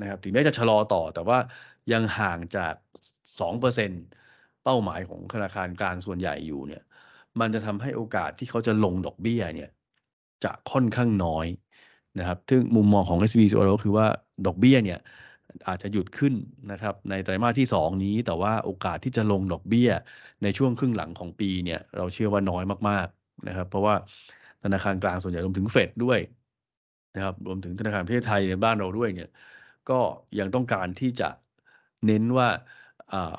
นะครับถึงแม้จะชะลอต่อ แต่ว่ายังห่างจาก2%เเป้าหมายของธนาคารกลางส่วนใหญ่อยู่เนี่ย มันจะทำให้โอกาสที่เขาจะลงดอกเบี้ยเนี่ย จะค่อนข้างน้อยนะครับ ซึ่งมุมมองของ SB ก็คือว่าดอกเบี้ยเนี่ยอาจจะหยุดขึ้นนะครับในไตรมาสที่ 2 นี้ แต่ว่าโอกาสที่จะลงดอกเบี้ยในช่วงครึ่งหลังของปีเนี่ยเราเชื่อว่าน้อยมากๆนะครับ เพราะว่าธนาคารกลางส่วนใหญ่รวมถึงเฟดด้วยนะครับรวมถึงธนาคารประเทศไทยในบ้านเราด้วยเนี่ยก็ยังต้องการที่จะเน้นว่า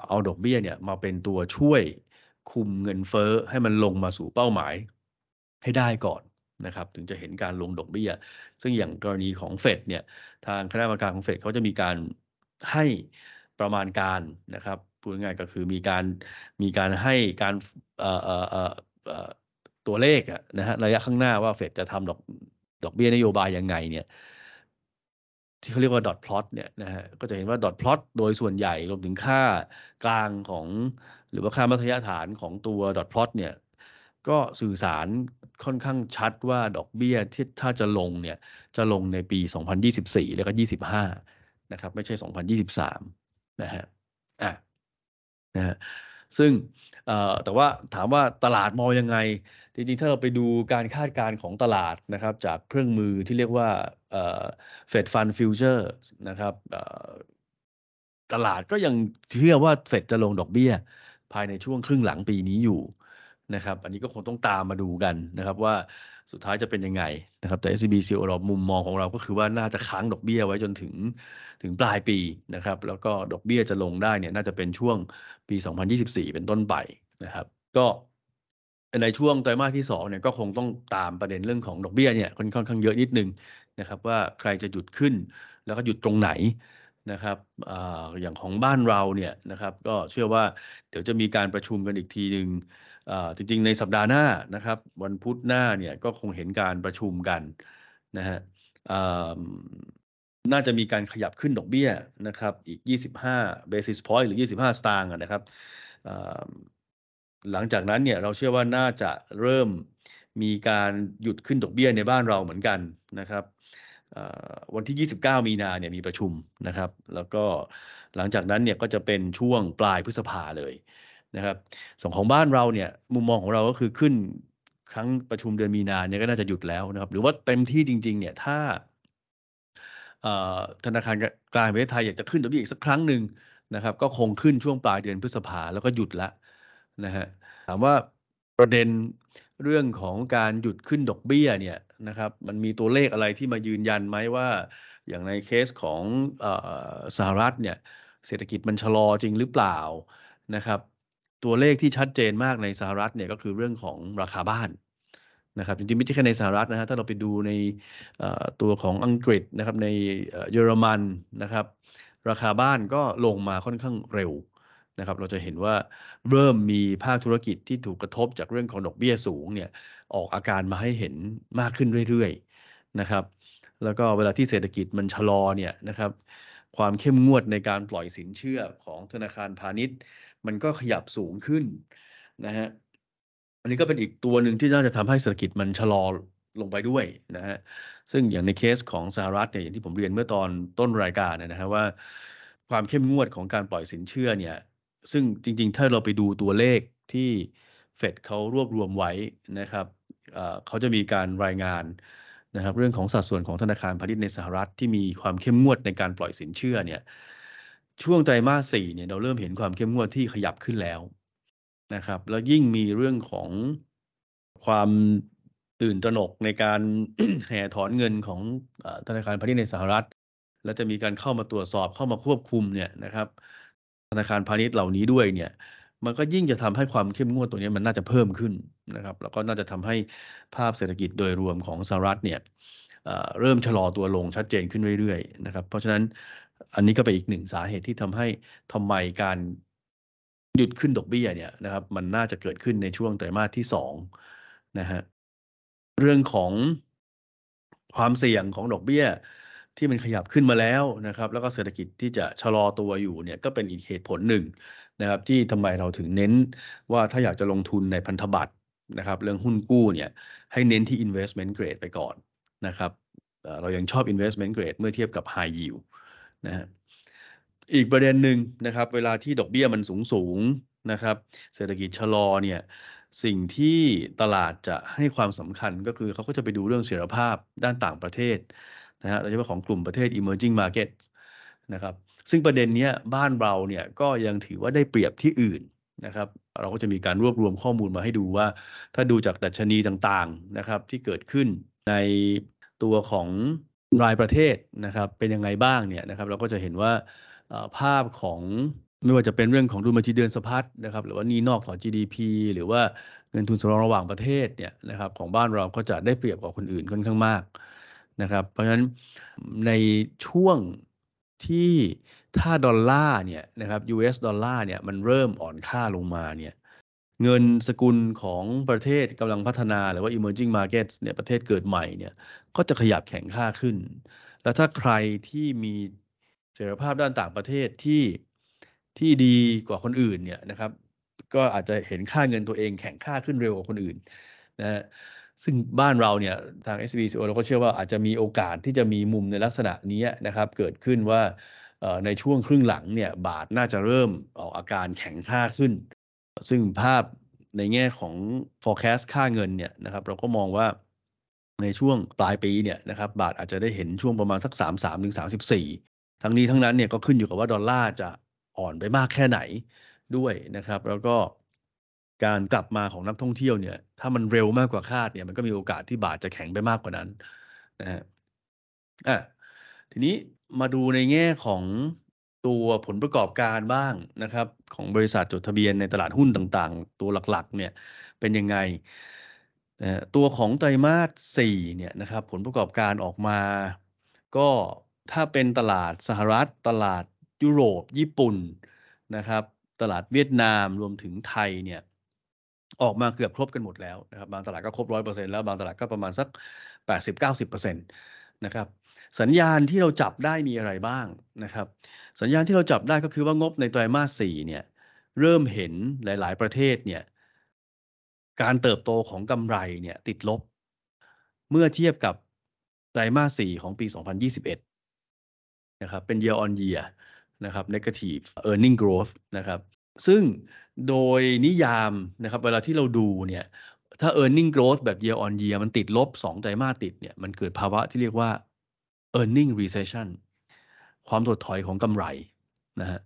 เอาดอกเบี้ยเนี่ยมาเป็นตัวช่วยคุมเงินเฟ้อให้มันลงมาสู่เป้าหมายให้ได้ก่อน นะครับถึงจะเห็นการลงดอกเบี้ย ซึ่งอย่างกรณีของเฟดเนี่ยทางคณะกรรมการของเฟดเขาจะมีการให้ประมาณการนะครับพูดง่ายก็คือมีการมีการให้การตัวเลขนะฮะระยะข้างหน้าว่าเฟดจะทำดอกดอกเบี้ยนโยบายยังไงเนี่ยที่เขาเรียกว่าดอทพลอตเนี่ยนะฮะก็จะเห็นว่าดอทพลอตโดยส่วนใหญ่รวมถึงค่ากลางของ หรือว่าค่ามัธยฐานของตัวดอทพลอตเนี่ย ก็สื่อสารค่อนข้างชัดว่าดอกเบี้ยที่ถ้าจะลงเนี่ยจะลงในปี 2024 แล้วก็ 25 นะครับ ไม่ใช่ 2023 นะฮะอะนะฮะซึ่งแต่ว่าถามว่าตลาดมองยังไง จริงๆ ถ้าเราไปดูการคาดการณ์ของตลาดนะครับ จากเครื่องมือที่เรียกว่า Fed Fund Future นะครับตลาดก็ยังเชื่อว่าเฟดจะลงดอกเบี้ย ภายในช่วงครึ่งหลังปีนี้อยู่ นะครับ อันนี้ก็คงต้องตามมาดูกันนะครับว่าสุดท้ายจะเป็นยังไงนะครับ แต่ SCB c เรามุมมองของเราก็คือว่าน่าจะค้างดอกเบี้ยไว้จนถึงถึงปลายปีนะครับ แล้วก็ดอกเบี้ยจะลงได้เนี่ยน่าจะเป็นช่วงปี 2024 เป็นต้นไปนะครับ ก็ในช่วงไตรมาสที่2เนี่ยก็คงต้องตามประเด็นเรื่องของดอกเบี้ยเนี่ยค่อนข้างเยอะนิดนึงนะครับ ว่าใครจะหยุดขึ้น แล้วก็หยุดตรงไหนนะครับออย่างของบ้านเราเนี่ยนะครับ ก็เชื่อว่าเดี๋ยวจะมีการประชุมกันอีกทีหนึ่ง จริงๆ ในสัปดาห์หน้านะครับ วันพุธหน้าเนี่ยก็คงเห็นการประชุมกันนะฮะน่าจะมีการขยับขึ้นดอกเบี้ยนะครับ อีก 25 basis point หรือ 25 สตางค์นะครับหลังจากนั้นเนี่ยเราเชื่อว่าน่าจะเริ่มมีการหยุดขึ้นดอกเบี้ยในบ้านเราเหมือนกันนะครับวันที่ 29 มีนาเนี่ยมีประชุมนะครับ แล้วก็หลังจากนั้นเนี่ยก็จะเป็นช่วงปลายพฤษภาเลย นะครับส่วนของบ้านเราเนี่ยมุมมองของเราก็คือขึ้นครั้งประชุมเดือนมีนาเนี่ยก็น่าจะหยุดแล้วนะครับ หรือว่าเต็มที่จริง ๆ เนี่ยถ้าธนาคารกลางประเทศไทยอยากจะขึ้นดอกเบี้ยอีกสักครั้งหนึ่งนะครับ ก็คงขึ้นช่วงปลายเดือนพฤษภาแล้วก็หยุดละนะฮะถามว่าประเด็นเรื่องของการหยุดขึ้นดอกเบี้ยเนี่ยนะครับ มันมีตัวเลขอะไรที่มายืนยันไหมว่าอย่างในเคสของสหรัฐเนี่ยเศรษฐกิจมันชะลอจริงหรือเปล่านะครับ ตัวเลขที่ชัดเจนมากในสหรัฐเนี่ยก็คือเรื่องของราคาบ้านนะครับจริงๆไม่ใช่แค่ในสหรัฐนะฮะถ้าเราไปดูในตัวของอังกฤษนะครับในเยอรมันนะครับราคาบ้านก็ลงมาค่อนข้างเร็วนะครับเราจะเห็นว่าเริ่มมีภาคธุรกิจที่ถูกกระทบจากเรื่องของดอกเบี้ยสูงเนี่ยออกอาการมาให้เห็นมากขึ้นเรื่อยๆนะครับแล้วก็เวลาที่เศรษฐกิจมันชะลอเนี่ยนะครับความเข้มงวดในการปล่อยสินเชื่อของธนาคารพาณิชย์ มันก็ขยับสูงขึ้นนะฮะอันนี้ก็เป็นอีกตัวหนึ่งที่น่าจะทำให้เศรษฐกิจมันชะลอลงไปด้วยนะฮะซึ่งอย่างในเคสของสหรัฐเนี่ยอย่างที่ผมเรียนเมื่อตอนต้นรายการนะฮะว่า ความเข้มงวดของการปล่อยสินเชื่อเนี่ย ซึ่งจริงๆ ถ้าเราไปดูตัวเลขที่เฟดเขารวบรวมไว้นะครับเขาจะมีการรายงานนะครับเรื่องของสัดส่วนของธนาคารพาณิชย์ในสหรัฐที่มีความเข้มงวดในการปล่อยสินเชื่อเนี่ย ช่วงไตรมาสสี่เนี่ยเราเริ่มเห็นความเข้มงวดที่ขยับขึ้นแล้วนะครับ แล้วยิ่งมีเรื่องของความตื่นตระหนกในการแห่ถอนเงินของธนาคารพาณิชย์ในสหรัฐ แล้วจะมีการเข้ามาตรวจสอบเข้ามาควบคุมเนี่ยนะครับ ธนาคารพาณิชย์เหล่านี้ด้วยเนี่ย มันก็ยิ่งจะทำให้ความเข้มงวดตัวนี้มันน่าจะเพิ่มขึ้นนะครับ แล้วก็น่าจะทำให้ภาพเศรษฐกิจโดยรวมของสหรัฐเนี่ยเริ่มชะลอตัวลงชัดเจนขึ้นเรื่อยๆนะครับ เพราะฉะนั้น อันนี้ก็เป็นอีกหนึ่งสาเหตุที่ทำให้ทำไมการหยุดขึ้นดอกเบี้ยเนี่ยนะครับ มันน่าจะเกิดขึ้นในช่วงไตรมาสที่สองนะฮะเรื่องของความเสี่ยงของดอกเบี้ยที่มันขยับขึ้นมาแล้วนะครับ แล้วก็เศรษฐกิจที่จะชะลอตัวอยู่เนี่ยก็เป็นอีกเหตุผลหนึ่งนะครับ ที่ทำไมเราถึงเน้นว่าถ้าอยากจะลงทุนในพันธบัตรนะครับ เรื่องหุ้นกู้เนี่ยให้เน้นที่ investment grade ไปก่อนนะครับเรายังชอบ investment grade เมื่อเทียบกับ high yield นะฮะอีกประเด็นหนึ่งนะครับ เวลาที่ดอกเบี้ยมันสูงสูงนะครับ เศรษฐกิจชะลอเนี่ยสิ่งที่ตลาดจะให้ความสำคัญก็คือเขาก็จะไปดูเรื่องเสถียรภาพด้านต่างประเทศนะฮะโดยเฉพาะของกลุ่มประเทศ emerging markets นะครับ ซึ่งประเด็นนี้บ้านเราเนี่ยก็ยังถือว่าได้เปรียบที่อื่นนะครับ เราก็จะมีการรวบรวมข้อมูลมาให้ดูว่า ถ้าดูจากดัชนีต่างๆนะครับที่เกิดขึ้นในตัวของ รายประเทศนะครับเป็นยังไงบ้างเนี่ยนะครับเราก็จะเห็นว่าภาพของไม่ว่าจะเป็นเรื่องของดุลบัญชีเดือนสะพัดนะครับหรือว่านี่นอกต่อ GDP หรือว่าเงินทุนสำรองระหว่างประเทศเนี่ยนะครับของบ้านเราก็จะได้เปรียบกว่าคนอื่นค่อนข้างมากนะครับเพราะฉะนั้นในช่วงที่ถ้าดอลลาร์เนี่ยนะครับ US ดอลลาร์เนี่ยมันเริ่มอ่อนค่าลงมาเนี่ย เงินสกุลของประเทศกำลังพัฒนาหรือว่า emerging markets เนี่ยประเทศเกิดใหม่เนี่ยก็จะขยับแข็งค่าขึ้น แล้วถ้าใครที่มีเสถียรภาพด้านต่างประเทศที่ที่ดีกว่าคนอื่นเนี่ยนะครับ ก็อาจจะเห็นค่าเงินตัวเองแข็งค่าขึ้นเร็วกว่าคนอื่นนะฮะซึ่งบ้านเราเนี่ยทาง SBCO เราก็เชื่อว่าอาจจะมีโอกาสที่จะมีมุมในลักษณะนี้นะครับเกิดขึ้นว่าในช่วงครึ่งหลังเนี่ยบาทน่าจะเริ่มออกอาการแข็งค่าขึ้น ซึ่งภาพในแง่ของ forecast ค่าเงินเนี่ยนะครับเราก็มองว่าในช่วงปลายปีเนี่ยนะครับบาทอาจจะได้เห็นช่วงประมาณสัก 33ถึง34 ทั้งนี้ทั้งนั้นเนี่ยก็ขึ้นอยู่กับว่าดอลลาร์จะอ่อนไปมากแค่ไหนด้วยนะครับ แล้วก็การกลับมาของนักท่องเที่ยวเนี่ย ถ้ามันเร็วมากกว่าคาดเนี่ย มันก็มีโอกาสที่บาทจะแข็งไปมากกว่านั้นนะฮะอะทีนี้มาดูในแง่ของ ตัวผลประกอบการบ้างนะครับ ของบริษัทจดทะเบียนในตลาดหุ้นต่างๆ ตัวหลักๆเนี่ยเป็นยังไงตัวของไตรมาส4เนี่ยนะครับผลประกอบการออกมา ก็ถ้าเป็นตลาดสหรัฐ ตลาดยุโรป ญี่ปุ่นนะครับ ตลาดเวียดนามรวมถึงไทยเนี่ยออกมาเกือบครบกันหมดแล้วนะครับบางตลาดก็ครบร้อยเปอร์เซ็นแล้ว บางตลาดก็ประมาณสักแปดสิบเก้าสิบเปอร์เซ็นต นะครับ สัญญาณที่เราจับได้มีอะไรบ้างนะครับ สัญญาณที่เราจับได้ก็คือว่างบในไตรมาสสี่เนี่ยเริ่มเห็นหลาย ๆ ประเทศเนี่ยการเติบโตของกำไรเนี่ยติดลบ เมื่อเทียบกับไตรมาสสี่ของปี 2021 นะครับ เป็น year on year นะครับ negative earning growth นะครับ ซึ่งโดยนิยามนะครับ เวลาที่เราดูเนี่ย ถ้า e a r n i n g growth แบบ year on year มันติดลบ2ไตรมาสติดเนี่ยมันเกิดภาวะที่เรียกว่า earning recession ความถดถอยของกำไรนะฮะ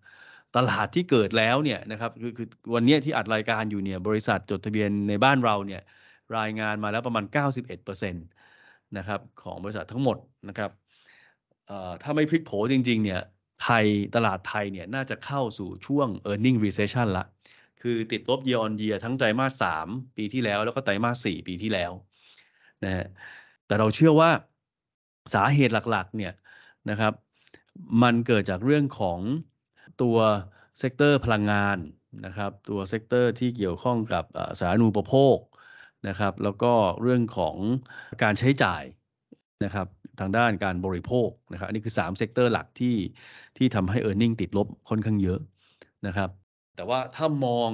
ตลาดที่เกิดแล้วเนี่ยนะครับคือคือวันนี้ที่อัดรายการอยู่เนี่ยบริษัทจดทะเบียนในบ้านเราเนี่ยรายงานมาแล้วประมาณ 91%นะครับของบริษัททั้งหมดนะครับถ้าไม่พลิกโผจริงๆเนี่ยไทยตลาดไทยเนี่ยน่าจะเข้าสู่ช่วง e a r n i n g recession ละ คือติดลบ year on year ทั้งไตรมาส3ปีที่แล้ว แล้วก็ไตรมาส4ปีที่แล้วนะฮะแต่เราเชื่อว่าสาเหตุหลักๆเนี่ยนะครับ มันเกิดจากเรื่องของตัว sector พลังงานนะครับ ตัว sector ที่เกี่ยวข้องกับสาธารณูปโภคนะครับ แล้วก็เรื่องของการใช้จ่ายนะครับทางด้านการบริโภคนะครับ อันนี้คือ3 sector หลักที่ที่ทำให้ e a r n i n g ติดลบค่อนข้างเยอะนะครับ แต่ว่าถ้ามอง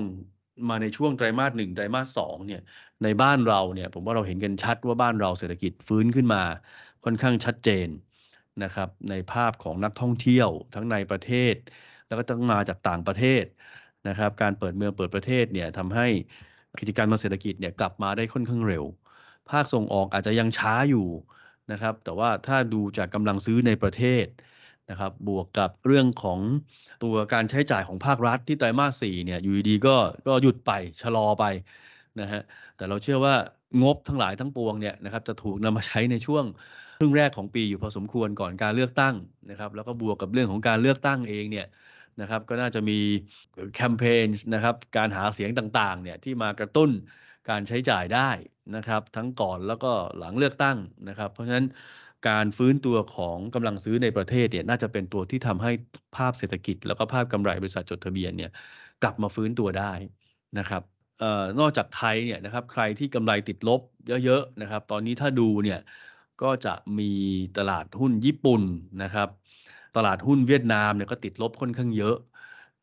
มาในช่วงไตรมาสหนึ่งไตรมาสสองเนี่ยในบ้านเราเนี่ยผมว่าเราเห็นกันชัดว่าบ้านเราเศรษฐกิจฟื้นขึ้นมาค่อนข้างชัดเจนนะครับในภาพของนักท่องเที่ยวทั้งในประเทศ แล้วก็ต้องมาจากต่างประเทศนะครับการเปิดเมืองเปิดประเทศเนี่ยทำให้กิจการทางเศรษฐกิจเนี่ยกลับมาได้ค่อนข้างเร็ว ภาคส่งออกอาจจะยังช้าอยู่นะครับแต่ว่าถ้าดูจากกำลังซื้อในประเทศ นะครับบวกกับเรื่องของตัวการใช้จ่ายของภาครัฐที่ไตรมาส4เนี่ยอยู่ดีๆก็ก็หยุดไปชะลอไปนะฮะแต่เราเชื่อว่างบทั้งหลายทั้งปวงเนี่ยนะครับจะถูกนำมาใช้ในช่วงครึ่งแรกของปีอยู่พอสมควรก่อนการเลือกตั้งนะครับแล้วก็บวกกับเรื่องของการเลือกตั้งเองเนี่ยนะครับก็น่าจะมีแคมเปญนะครับการหาเสียงต่างๆเนี่ยที่มากระตุ้นการใช้จ่ายได้นะครับทั้งก่อนแล้วก็หลังเลือกตั้งนะครับ เพราะฉะนั้น การฟื้นตัวของกำลังซื้อในประเทศเนี่ยน่าจะเป็นตัวที่ทำให้ภาพเศรษฐกิจ แล้วก็ภาพกำไรบริษัทจดทะเบียนเนี่ยกลับมาฟื้นตัวได้นะครับออนอกจากไทยเนี่ยนะครับใครที่กำไรติดลบเยอะๆนะครับ ตอนนี้ถ้าดูเนี่ยก็จะมีตลาดหุ้นญี่ปุ่นนะครับ ตลาดหุ้นเวียดนามเนี่ยก็ติดลบค่อนข้างเยอะ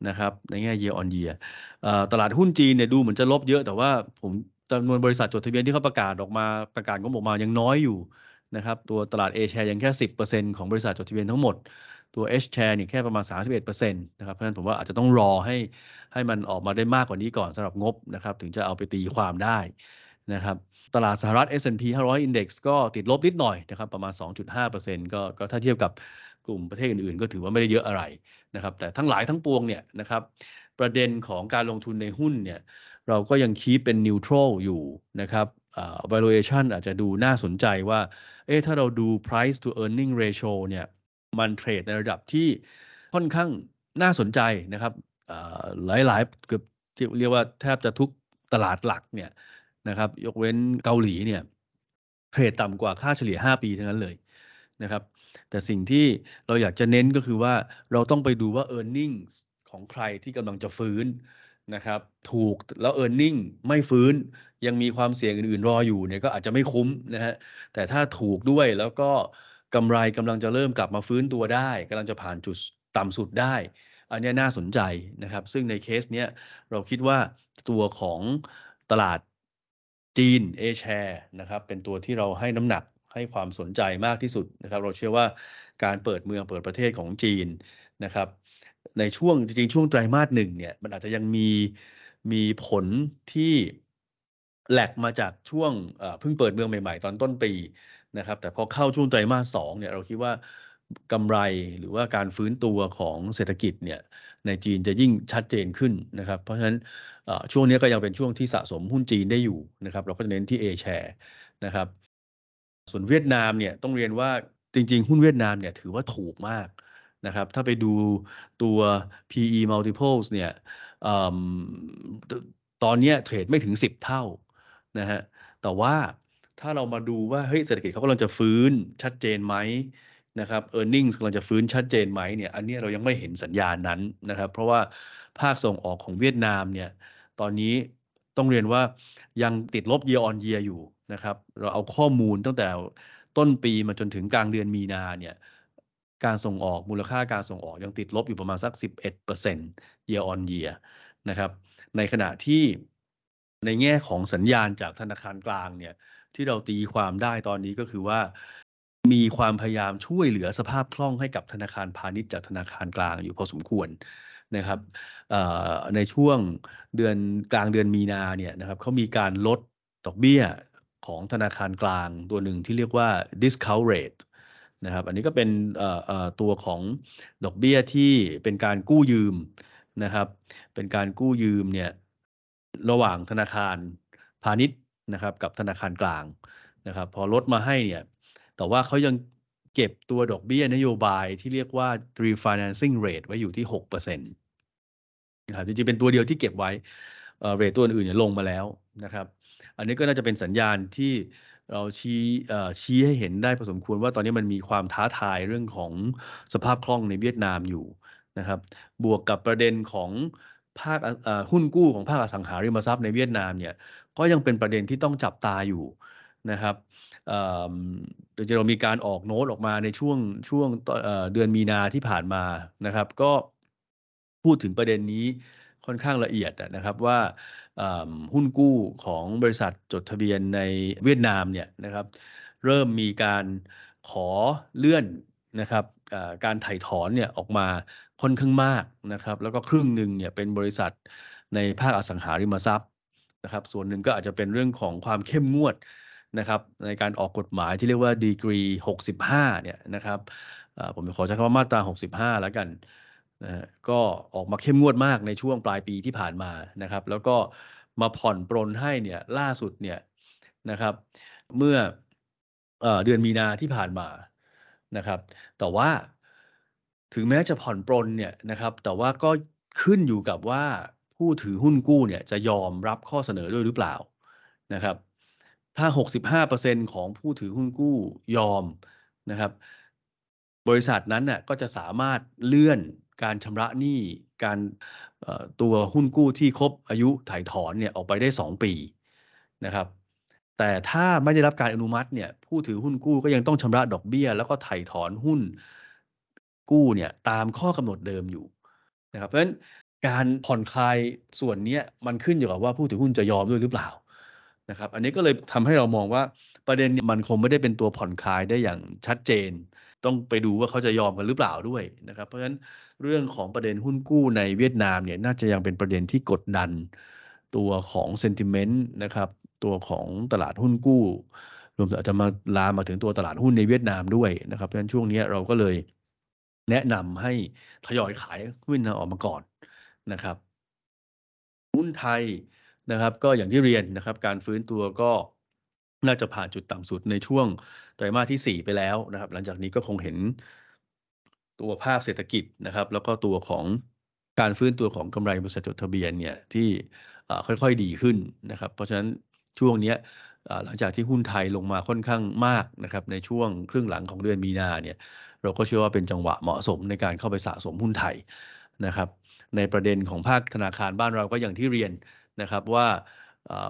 นะครับในแง่ year on year ตลาดหุ้นจีนเนี่ยดูเหมือนจะลบเยอะ แต่ว่าผมจำนวนบริษัทจดทะเบียนที่เขาประกาศออกมาประกาศงบออกมายังน้อยอยู่ นะครับตัวตลาด A share ยังแค่ 10%ของบริษัทจดทะเบียนทั้งหมด ตัว H share นี่แค่ประมาณ 31%นะครับเพราะฉะนั้นผมว่าอาจจะต้องรอให้ให้มันออกมาได้มากกว่านี้ก่อนสำหรับงบนะครับถึงจะเอาไปตีความได้นะครับตลาดสหรัฐ S&P 500 Index ก็ติดลบนิดหน่อยนะครับประมาณ 2.5%ก็ก็ถ้าเทียบกับกลุ่มประเทศอื่นๆ ก็ถือว่าไม่ได้เยอะอะไรนะครับแต่ทั้งหลายทั้งปวงเนี่ยนะครับประเด็นของการลงทุนในหุ้นเนี่ยเราก็ยังคีปเป็นนิวทรัลอยู่นะครับ valuation อาจจะดูน่าสนใจว่า เอ๊ะถ้าเราดู price to earning ratio เนี่ยมันเทรดในระดับที่ค่อนข้างน่าสนใจนะครับหลายๆเกือบเรียกว่าแทบจะทุกตลาดหลักเนี่ยนะครับยกเว้นเกาหลีเนี่ยเทรดต่ำกว่าค่าเฉลี่ย 5 ปีทั้งนั้นเลยนะครับแต่สิ่งที่เราอยากจะเน้นก็คือว่าเราต้องไปดูว่า e a r n i n g ของใครที่กำลังจะฟื้น นะครับ ถูกแล้ว e a r n i n g ไม่ฟื้น ยังมีความเสี่ยงอื่นๆ รออยู่เนี่ยก็อาจจะไม่คุ้มนะฮะแต่ถ้าถูกด้วยแล้วก็กำไรกำลังจะเริ่มกลับมาฟื้นตัวได้กำลังจะผ่านจุดต่ำสุดได้ อันนี้น่าสนใจนะครับ ซึ่งในเคสเนี้ยเราคิดว่าตัวของตลาดจีน A share นะครับเป็นตัวที่เราให้น้ำหนักให้ความสนใจมากที่สุดนะครับ เราเชื่อว่าการเปิดเมืองเปิดประเทศของจีนนะครับ ในช่วงจริงๆช่วงไตรมาสหนึ่งเนี่ยมันอาจจะยังมีมีผลที่แหลกมาจากช่วงเพิ่งเปิดเมืองใหม่ๆ ตอนต้นปีนะครับ แต่พอเข้าช่วงไตรมาสสองเนี่ยเราคิดว่ากำไรหรือว่าการฟื้นตัวของเศรษฐกิจเนี่ยในจีนจะยิ่งชัดเจนขึ้นนะครับ เพราะฉะนั้นช่วงนี้ก็ยังเป็นช่วงที่สะสมหุ้นจีนได้อยู่นะครับ เราก็จะเน้นที่ A share นะครับ ส่วนเวียดนามเนี่ยต้องเรียนว่าจริง ๆ หุ้นเวียดนามเนี่ยถือว่าถูกมาก นะครับ ถ้าไปดูตัว PE multiples เนี่ยตอนนี้เทรดไม่ถึง 10 เท่านะฮะ แต่ว่าถ้าเรามาดูว่าเฮ้ยเศรษฐกิจเขากำลังจะฟื้นชัดเจนไหมนะครับ e a r n i n g กำลังจะฟื้นชัดเจนไหมเนี่ย อันนี้เรายังไม่เห็นสัญญาณนั้นนะครับ เพราะว่าภาคส่งออกของเวียดนามเนี่ย ตอนนี้ต้องเรียนว่ายังติดลบ year on year อยู่นะครับ เราเอาข้อมูลตั้งแต่ต้นปีมาจนถึงกลางเดือนมีนาเนี่ย การส่งออกมูลค่าการส่งออกยังติดลบอยู่ประมาณสัก 11% year on year นะครับ ในขณะที่ในแง่ของสัญญาณจากธนาคารกลางเนี่ยที่เราตีความได้ตอนนี้ก็คือว่า มีความพยายามช่วยเหลือสภาพคล่องให้กับธนาคารพาณิชย์จากธนาคารกลางอยู่พอสมควรนะครับในช่วงเดือนกลางเดือนมีนาเนี่ยนะครับเขามีการลดดอกเบี้ยของธนาคารกลางตัวหนึ่งที่เรียกว่า discount rate นะครับอันนี้ก็เป็นตัวของดอกเบี้ยที่เป็นการกู้ยืมนะครับ เป็นการกู้ยืมเนี่ยระหว่างธนาคารพาณิชย์นะครับกับธนาคารกลางนะครับ พอลดมาให้เนี่ยแต่ว่าเขายังเก็บตัวดอกเบี้ยนโยบายที่เรียกว่า refinancing rate ไว้อยู่ที่6%นะครับจริงๆ เป็นตัวเดียวที่เก็บไว้เรทตัวอื่นเนี่ยลงมาแล้วนะครับ อันนี้ก็น่าจะเป็นสัญญาณที่ เราชี้ชี้ให้เห็นได้พอสมควรว่าตอนนี้มันมีความท้าทายเรื่องของสภาพคล่องในเวียดนามอยู่นะครับ บวกกับประเด็นของภาคหุ้นกู้ของภาคอสังหาริมทรัพย์ในเวียดนามเนี่ยก็ยังเป็นประเด็นที่ต้องจับตาอยู่นะครับเดี๋ยวเรามีการออกโน้ตออกมาในช่วงช่วงเดือนมีนาที่ผ่านมานะครับ ก็พูดถึงประเด็นนี้ค่อนข้างละเอียดนะครับว่า หุ้นกู้ของบริษัทจดทะเบียนในเวียดนามเนี่ยนะครับเริ่มมีการขอเลื่อนนะครับการถ่ายถอนเนี่ยออกมาค่อนข้างมากนะครับ แล้วก็ครึ่งหนึ่งเนี่ยเป็นบริษัทในภาคอสังหาริมทรัพย์นะครับ ส่วนหนึ่งก็อาจจะเป็นเรื่องของความเข้มงวดนะครับในการออกกฎหมายที่เรียกว่าดีกรี 65 เนี่ยนะครับผมขอใช้คำว่ามาตรา 65 แล้วกัน นะก็ออกมาเข้มงวดมากในช่วงปลายปีที่ผ่านมานะครับ แล้วก็มาผ่อนปรนให้เนี่ยล่าสุดเนี่ยนะครับเมื่อเดือนมีนาที่ผ่านมานะครับ แต่ว่าถึงแม้จะผ่อนปรนเนี่ยนะครับแต่ว่าก็ขึ้นอยู่กับว่าผู้ถือหุ้นกู้เนี่ยจะยอมรับข้อเสนอด้วยหรือเปล่านะครับ ถ้า 65%ของผู้ถือหุ้นกู้ยอมนะครับ บริษัทนั้นน่ะก็จะสามารถเลื่อน การชำระหนี้การตัวหุ้นกู้ที่ครบอายุถ่ายถอนเนี่ยออกไปได้ 2 ปีนะครับ แต่ถ้าไม่ได้รับการอนุมัติเนี่ยผู้ถือหุ้นกู้ก็ยังต้องชำระดอกเบี้ย แล้วก็ถ่ายถอนหุ้นกู้เนี่ยตามข้อกำหนดเดิมอยู่นะครับ เพราะฉะนั้นการผ่อนคลายส่วนนี้มันขึ้นอยู่กับว่าผู้ถือหุ้นจะยอมด้วยหรือเปล่านะครับ อันนี้ก็เลยทำให้เรามองว่าประเด็นมันคงไม่ได้เป็นตัวผ่อนคลายได้อย่างชัดเจน ต้องไปดูว่าเขาจะยอมกันหรือเปล่าด้วยนะครับ เพราะฉะนั้น เรื่องของประเด็นหุ้นกู้ในเวียดนามเนี่ยน่าจะยังเป็นประเด็นที่กดดันตัวของเซนติเมนต์นะครับตัวของตลาดหุ้นกู้ รวมถึงอาจจะมาลามมาถึงตัวตลาดหุ้นในเวียดนามด้วยนะครับเพราะฉะนั้นช่วงนี้เราก็เลยแนะนำให้ทยอยขายหุ้นออกมาก่อนนะครับหุ้นไทยนะครับก็อย่างที่เรียนนะครับการฟื้นตัวก็น่าจะผ่านจุดต่ำสุดในช่วงไตรมาสที่ 4 ไปแล้วนะครับ หลังจากนี้ก็คงเห็น ตัวภาพเศรษฐกิจนะครับ แล้วก็ตัวของการฟื้นตัวของกำไรบริษัทจดทะเบียนเนี่ยที่ค่อยๆดีขึ้นนะครับ เพราะฉะนั้นช่วงนี้หลังจากที่หุ้นไทยลงมาค่อนข้างมากนะครับในช่วงครึ่งหลังของเดือนมีนาเนี่ยเราก็เชื่อว่าเป็นจังหวะเหมาะสมในการเข้าไปสะสมหุ้นไทยนะครับ ในประเด็นของภาคธนาคารบ้านเราก็อย่างที่เรียนนะครับว่า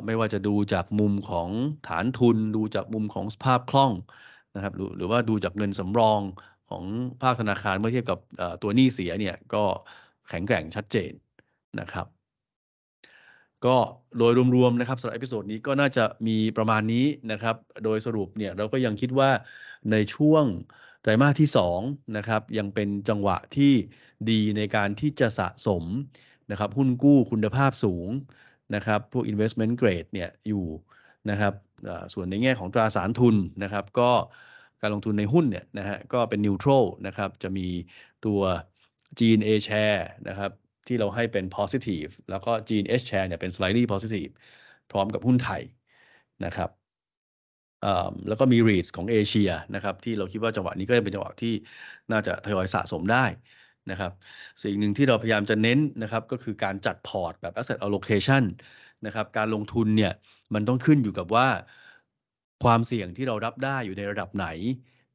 ไม่ว่าจะดูจากมุมของฐานทุน ดูจากมุมของสภาพคล่องนะครับหรือว่าดูจากเงินสำรอง ของภาคธนาคารเมื่อเทียบกับตัวหนี้เสียเนี่ยก็แข็งแกร่งชัดเจนนะครับ ก็โดยรวมๆนะครับสำหรับ episode นี้ก็น่าจะมีประมาณนี้นะครับ โดยสรุปเนี่ยเราก็ยังคิดว่าในช่วงไตรมาสที่2นะครับยังเป็นจังหวะที่ดีในการที่จะสะสมนะครับหุ้นกู้คุณภาพสูงนะครับพวก investment grade เนี่ยอยู่นะครับส่วนในแง่ของตราสารทุนนะครับ ก็ การลงทุนในหุ้นเนี่ยนะฮะก็เป็น neutral นะครับจะมีตัว GNA share นะครับที่เราให้เป็น positive แล้วก็ GNH share เนี่ยเป็น slightly positive พร้อมกับหุ้นไทยนะครับแล้วก็มี REITs ของเอเชียนะครับที่เราคิดว่าจังหวะนี้ก็จะเป็นจังหวะที่น่าจะทยอยสะสมได้นะครับสิ่งหนึ่งที่เราพยายามจะเน้นนะครับก็คือการจัดพอร์ตแบบ asset allocation นะครับการลงทุนเนี่ยมันต้องขึ้นอยู่กับว่า ความเสี่ยงที่เรารับได้อยู่ในระดับไหน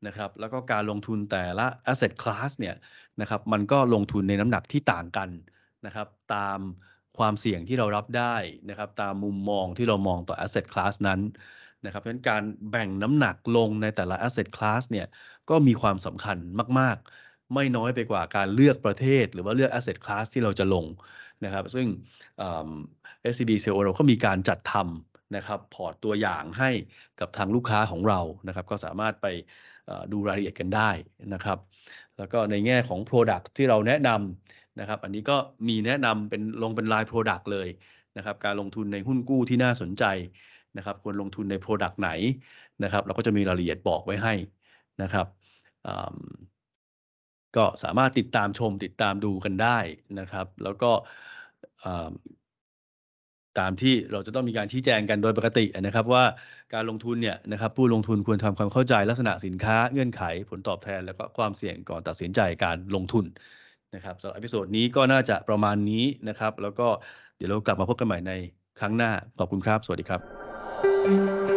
นะครับแล้วก็การลงทุนแต่ละ asset class เนี่ยนะครับมันก็ลงทุนในน้ำหนักที่ต่างกันนะครับตามความเสี่ยงที่เรารับได้นะครับตามมุมมองที่เรามองต่อ asset class นั้นนะครับเพราะฉะนั้นการแบ่งน้ำหนักลงในแต่ละ asset class เนี่ยก็มีความสำคัญมาก ๆ ไม่น้อยไปกว่าการเลือกประเทศ หรือว่าเลือก asset class ที่เราจะลงนะครับซึ่ง SCB CLO เราก็มีการจัดทำ นะครับพอร์ตตัวอย่างให้กับทางลูกค้าของเรานะครับ ก็สามารถไปดูรายละเอียดกันได้นะครับ แล้วก็ในแง่ของ Product ที่เราแนะนำนะครับ อันนี้ก็มีแนะนำเป็นลงเป็นราย Product เลยนะครับ การลงทุนในหุ้นกู้ที่น่าสนใจนะครับ ควรลงทุนใน Product ไหนนะครับ เราก็จะมีรายละเอียดบอกไว้ให้นะครับก็สามารถติดตามชมติดตามดูกันได้นะครับ แล้วก็ ตามที่เราจะต้องมีการชี้แจงกันโดยปกตินะครับ ว่าการลงทุนเนี่ยนะครับผู้ลงทุนควรทำความเข้าใจลักษณะสินค้าเงื่อนไขผลตอบแทน แล้วก็ความเสี่ยงก่อนตัดสินใจการลงทุนนะครับสำหรับอพิโซดนี้ก็น่าจะประมาณนี้นะครับ แล้วก็เดี๋ยวเรากลับมาพบกันใหม่ในครั้งหน้าขอบคุณครับ สวัสดีครับ